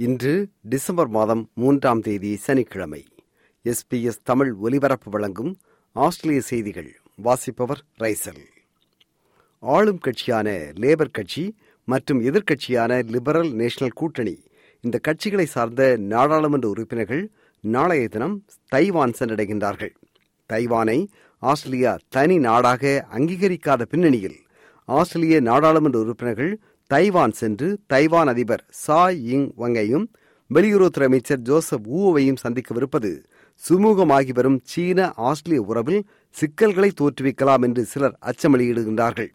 இன்று டிசம்பர் மாதம் மூன்றாம் தேதி சனிக்கிழமை. எஸ்பிஎஸ் தமிழ் ஒலிபரப்பு வழங்கும் ஆஸ்திரேலிய செய்திகள். வாசிப்பவர் ரைசல். ஆளும் கட்சியான லேபர் கட்சி மற்றும் எதிர்க்கட்சியான லிபரல் நேஷனல் கூட்டணி. இந்த கட்சிகளை சார்ந்த நாடாளுமன்ற உறுப்பினர்கள் நாளைய தினம் தைவான் சென்றடைகின்றார்கள். தைவானை ஆஸ்திரேலியா தனி நாடாக அங்கீகரிக்காத பின்னணியில் ஆஸ்திரேலிய நாடாளுமன்ற உறுப்பினர்கள் தைவான் சென்று தைவான் அதிபர் சா இங் வங்கையும் வெளியுறவுத்துறை அமைச்சர் ஜோசப் ஊவையும் சந்திக்கவிருப்பது சுமூகமாகி வரும் சீன ஆஸ்திரேலிய உறவில் சிக்கல்களை தோற்றுவிக்கலாம் என்று சிலர் அச்சமளியிடுகின்றார்கள்.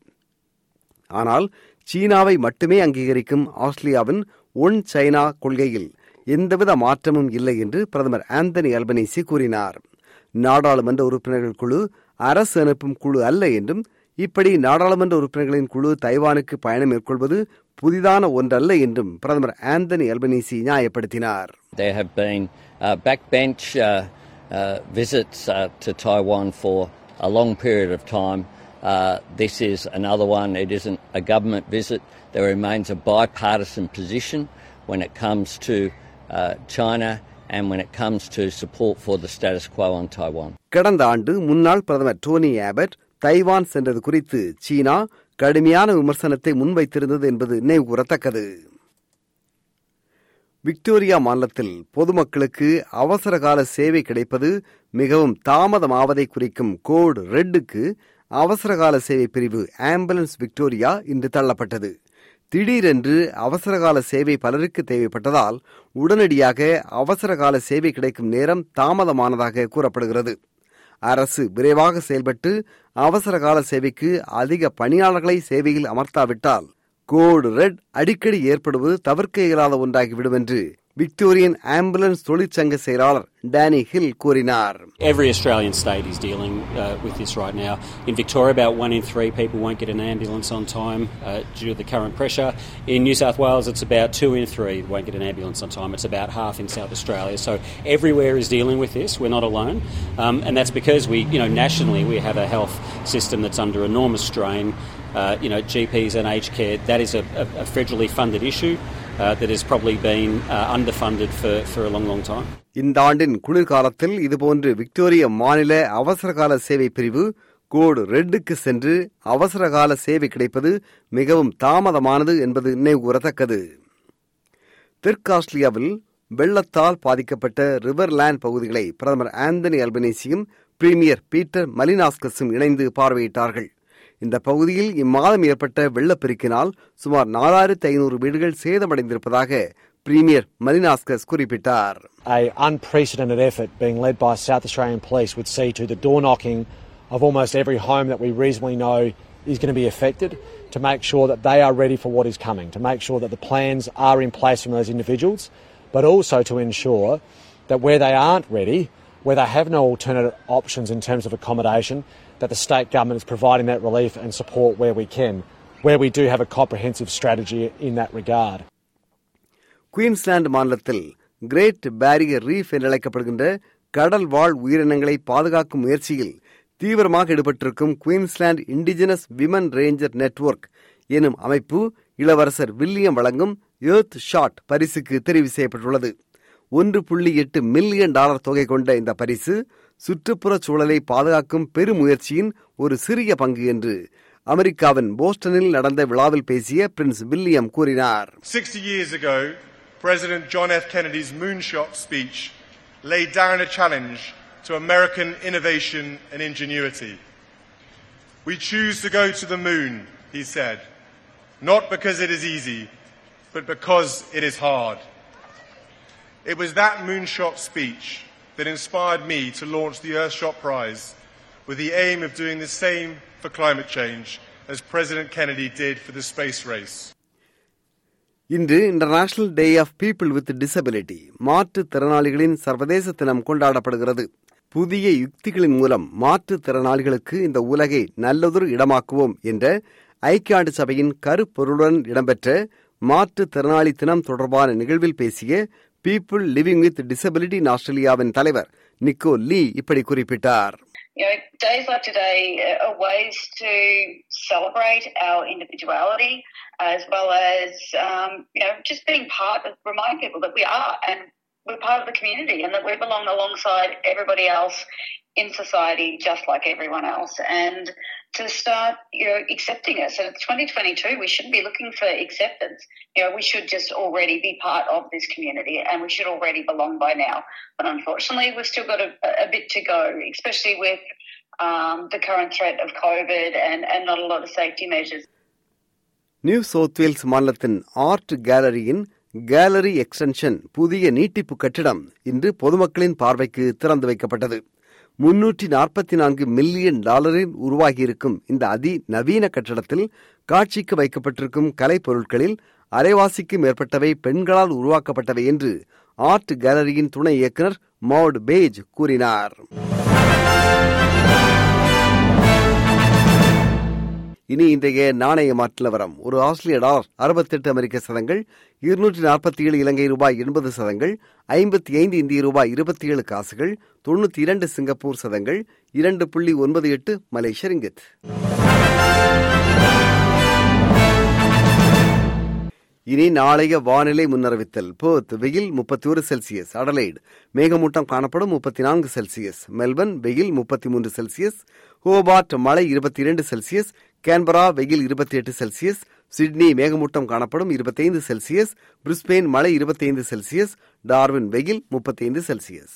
ஆனால் சீனாவை மட்டுமே அங்கீகரிக்கும் ஆஸ்திரேலியாவின் ஒன் சைனா கொள்கையில் எந்தவித மாற்றமும் இல்லை என்று பிரதமர் ஆந்தனி அல்பனீசி கூறினார். நாடாளுமன்ற உறுப்பினர்கள் குழு அரசு அனுப்பும் குழு அல்ல என்றும் இப்படி நாடாளுமன்ற உறுப்பினர்களின் குழு தைவானுக்கு பயணம் மேற்கொள்வது புதிதான ஒன்றல்ல என்றும் பிரதமர் ஆந்தனி அல்பனீசி நியாயப்படுத்தினார் There have been uh, backbench uh, uh, visits uh, to Taiwan for a long period of time. Uh, this is another one. It isn't a government visit. There remains a bipartisan position when it comes to uh, China and when it comes to support for the status quo on Taiwan. கடந்த ஆண்டு முன்னாள் பிரதமர் Dhoni Abbott Taiwan சென்றது குறித்து சீனா கடுமையான விமர்சனத்தை முன்வைத்திருந்தது என்பது நினைவுகூரத்தக்கது Victoria மாநிலத்தில் பொதுமக்களுக்கு அவசரகால சேவை கிடைப்பது மிகவும் தாமதமாவதை குறிக்கும் கோடு ரெட்டுக்கு அவசரகால சேவை பிரிவு ஆம்புலன்ஸ் விக்டோரியா இன்று தள்ளப்பட்டது. திடீரென்று அவசரகால சேவை பலருக்கு தேவைப்பட்டதால் உடனடியாக அவசரகால சேவை கிடைக்கும் நேரம் தாமதமானதாக கூறப்படுகிறது. அரசு விரைவாக செயல்பட்டு அவசரகால சேவைக்கு அதிக பணியாளர்களை சேவையில் அமர்த்தாவிட்டால் கோடு ரெட் அடிக்கடி ஏற்படுவது தவிர்க்க இயலாத ஒன்றாகிவிடும் என்று விக்டோரியன் ஆம்புலன்ஸ் தொழிற்சங்க செயலாளர் டேனி ஹில் கூறினார் Every Australian state is dealing uh, with this right now. In Victoria, about one in three people won't get an ambulance on time uh, due to the current pressure. In New South Wales, it's about two in three won't get an ambulance on time. It's about half in South Australia. So everywhere is dealing with this. We're not alone, um, and that's because we, you know, nationally we have a health system that's under enormous strain. Uh, you know, GPs and aged care. That is a, a, a federally funded issue. Uh, that has probably been uh, underfunded for, for a long, long time. இந்த ஆண்டின் குளிர்காலத்தில் இதுபோன்று Victoria மாநில அவசரகால சேவை பிரிவு கோடு ரெட்டுக்கு சென்று அவசரகால சேவை கிடைப்பது மிகவும் தாமதமானது என்பது நினைவுகூரத்தக்கது தெற்கு ஆஸ்திரேலியாவில் வெள்ளத்தால் பாதிக்கப்பட்ட ரிவர்லேண்ட் பகுதிகளை பிரதமர் ஆந்தனி அல்பனேசியும் பிரீமியர் பீட்டர் மலினாஸ்கஸும் இணைந்து பார்வையிட்டார்கள் இந்த பகுதியில் இம்மாதம் ஏற்பட்ட வெள்ளப்பெருக்கினால் சுமார் நாலாயிரத்தி ஐநூறு வீடுகள் சேதமடைந்திருப்பதாக பிரீமியர் மலினாஸ்கஸ் குறிப்பிட்டார் a unprecedented effort being led by South Australian Police would see to the door knocking of almost every home that we reasonably know is going to be affected to make sure that they are ready for what is coming, to make sure that the plans are in place from those individuals, but also to ensure that where they aren't ready, where they have no alternative options in terms of accommodation, that the state government is providing that relief and support where we can, where we do have a comprehensive strategy in that regard. Queensland மாநிலத்தில் great barrier reef என்றழைக்கப்படுகின்ற கடல் வாழ் உயிரினங்களை பாதுகாக்கும் முயற்சியில் தீவிரமாக ஈடுபட்டிருக்கும் Queensland Indigenous Women Ranger Network எனும் அமைப்பு இளவரசர் வில்லியம் வழங்கும் ஏர்த் ஷாட் பரிசுக்கு தெரிவு செய்யப்பட்டுள்ளது ஒன்று புள்ளி எட்டு மில்லியன் டாலர் தொகை கொண்ட இந்த பரிசு சுற்றுப்புற சூழலை பாதுகாக்கும் பெருமுயற்சியின் ஒரு சிறிய பங்கு என்று அமெரிக்காவின் போஸ்டனில் நடந்த விழாவில் பேசிய பிரின்ஸ் வில்லியம் கூறினார் President John F. Kennedy's moonshot speech laid down a challenge to American innovation and ingenuity. We choose to go to the moon, he said, not because it is easy, but because it is hard. It was that moonshot speech that inspired me to launch the Earthshot Prize with the aim of doing the same for climate change as President Kennedy did for the space race. இன்று International Day of People with Disability மாற்றுத் திறனாளிகளின் சர்வதேச தினம் கொண்டாடப்படுகிறது புதிய யுக்திகளின் மூலம் மாற்றுத் திறனாளிகளுக்கு இந்த உலகை நல்லதொரு இடமாக்குவோம் என்ற ஐக்கிய நாடு சபையின் கருப்பொருளுடன் இடம்பெற்ற மாற்றுத் திறனாளி தினம் தொடர்பான நிகழ்வில் பேசிய people living with disability in ஆஸ்திரேலியாவின் தலைவர் நிக்கோ லீ இப்படி குறிப்பிட்டார் You know, days like today are ways to celebrate our individuality as well as, um, you know, just being part of, remind people that we are and we're part of the community and that we belong alongside everybody else in society just like everyone else. And to start, you know, accepting us. And it's 2022, we shouldn't be looking for acceptance. You know, we should just already be part of this community and we should already belong by now. But unfortunately, we've still got a, a bit to go, especially with um, the current threat of COVID and, and not a lot of safety measures. New South Wales மாநிலத்தின் art கேலரியின் gallery extension புதிய நீட்டிப்பு கட்டிடம் இன்று பொதுமக்களின் பார்வைக்கு திறந்து வைக்கப்பட்டது. முன்னூற்றி நாற்பத்தி நான்கு மில்லியன் டாலரில் உருவாகியிருக்கும் இந்த அதி நவீன கட்டடத்தில் காட்சிக்கு வைக்கப்பட்டிருக்கும் கலைப்பொருட்களில் அரைவாசிக்கு மேற்பட்டவை பெண்களால் உருவாக்கப்பட்டவை என்று ஆர்ட் கேலரியின் துணை இயக்குநர் மவுட் பேஜ் கூறினார். இனி இன்றைய நாணய மாற்றலவரம் ஒரு ஆஸ்திரேலிய டாலர் அறுபத்தெட்டு அமெரிக்க சதங்கள் இருநூற்றி நாற்பத்தி ஏழு இலங்கை ரூபாய் எண்பது சதங்கள் ஐம்பத்தி ஐந்து இந்திய ரூபாய் இருபத்தி ஏழு காசுகள் தொண்ணூத்தி இரண்டு சிங்கப்பூர் சதங்கள் இரண்டு புள்ளி ஒன்பது எட்டு மலேசிய ரிங்கித் இனி நாளைய வானிலை முன்னறிவித்தல். போத் வெயில் முப்பத்தி ஒரு செல்சியஸ். அடலைடு மேகமூட்டம் காணப்படும் முப்பத்தி நான்கு செல்சியஸ். மெல்பர்ன் வெயில் முப்பத்தி மூன்று செல்சியஸ். ஹோபார்ட் மழை இருபத்தி இரண்டு செல்சியஸ். கேன்பரா வெயில் இருபத்தி எட்டு செல்சியஸ். சிட்னி மேகமூட்டம் காணப்படும் இருபத்தைந்து செல்சியஸ். பிரிஸ்பெயின் மழை இருபத்தைந்து செல்சியஸ். டார்வின் வெயில் முப்பத்தைந்து செல்சியஸ்.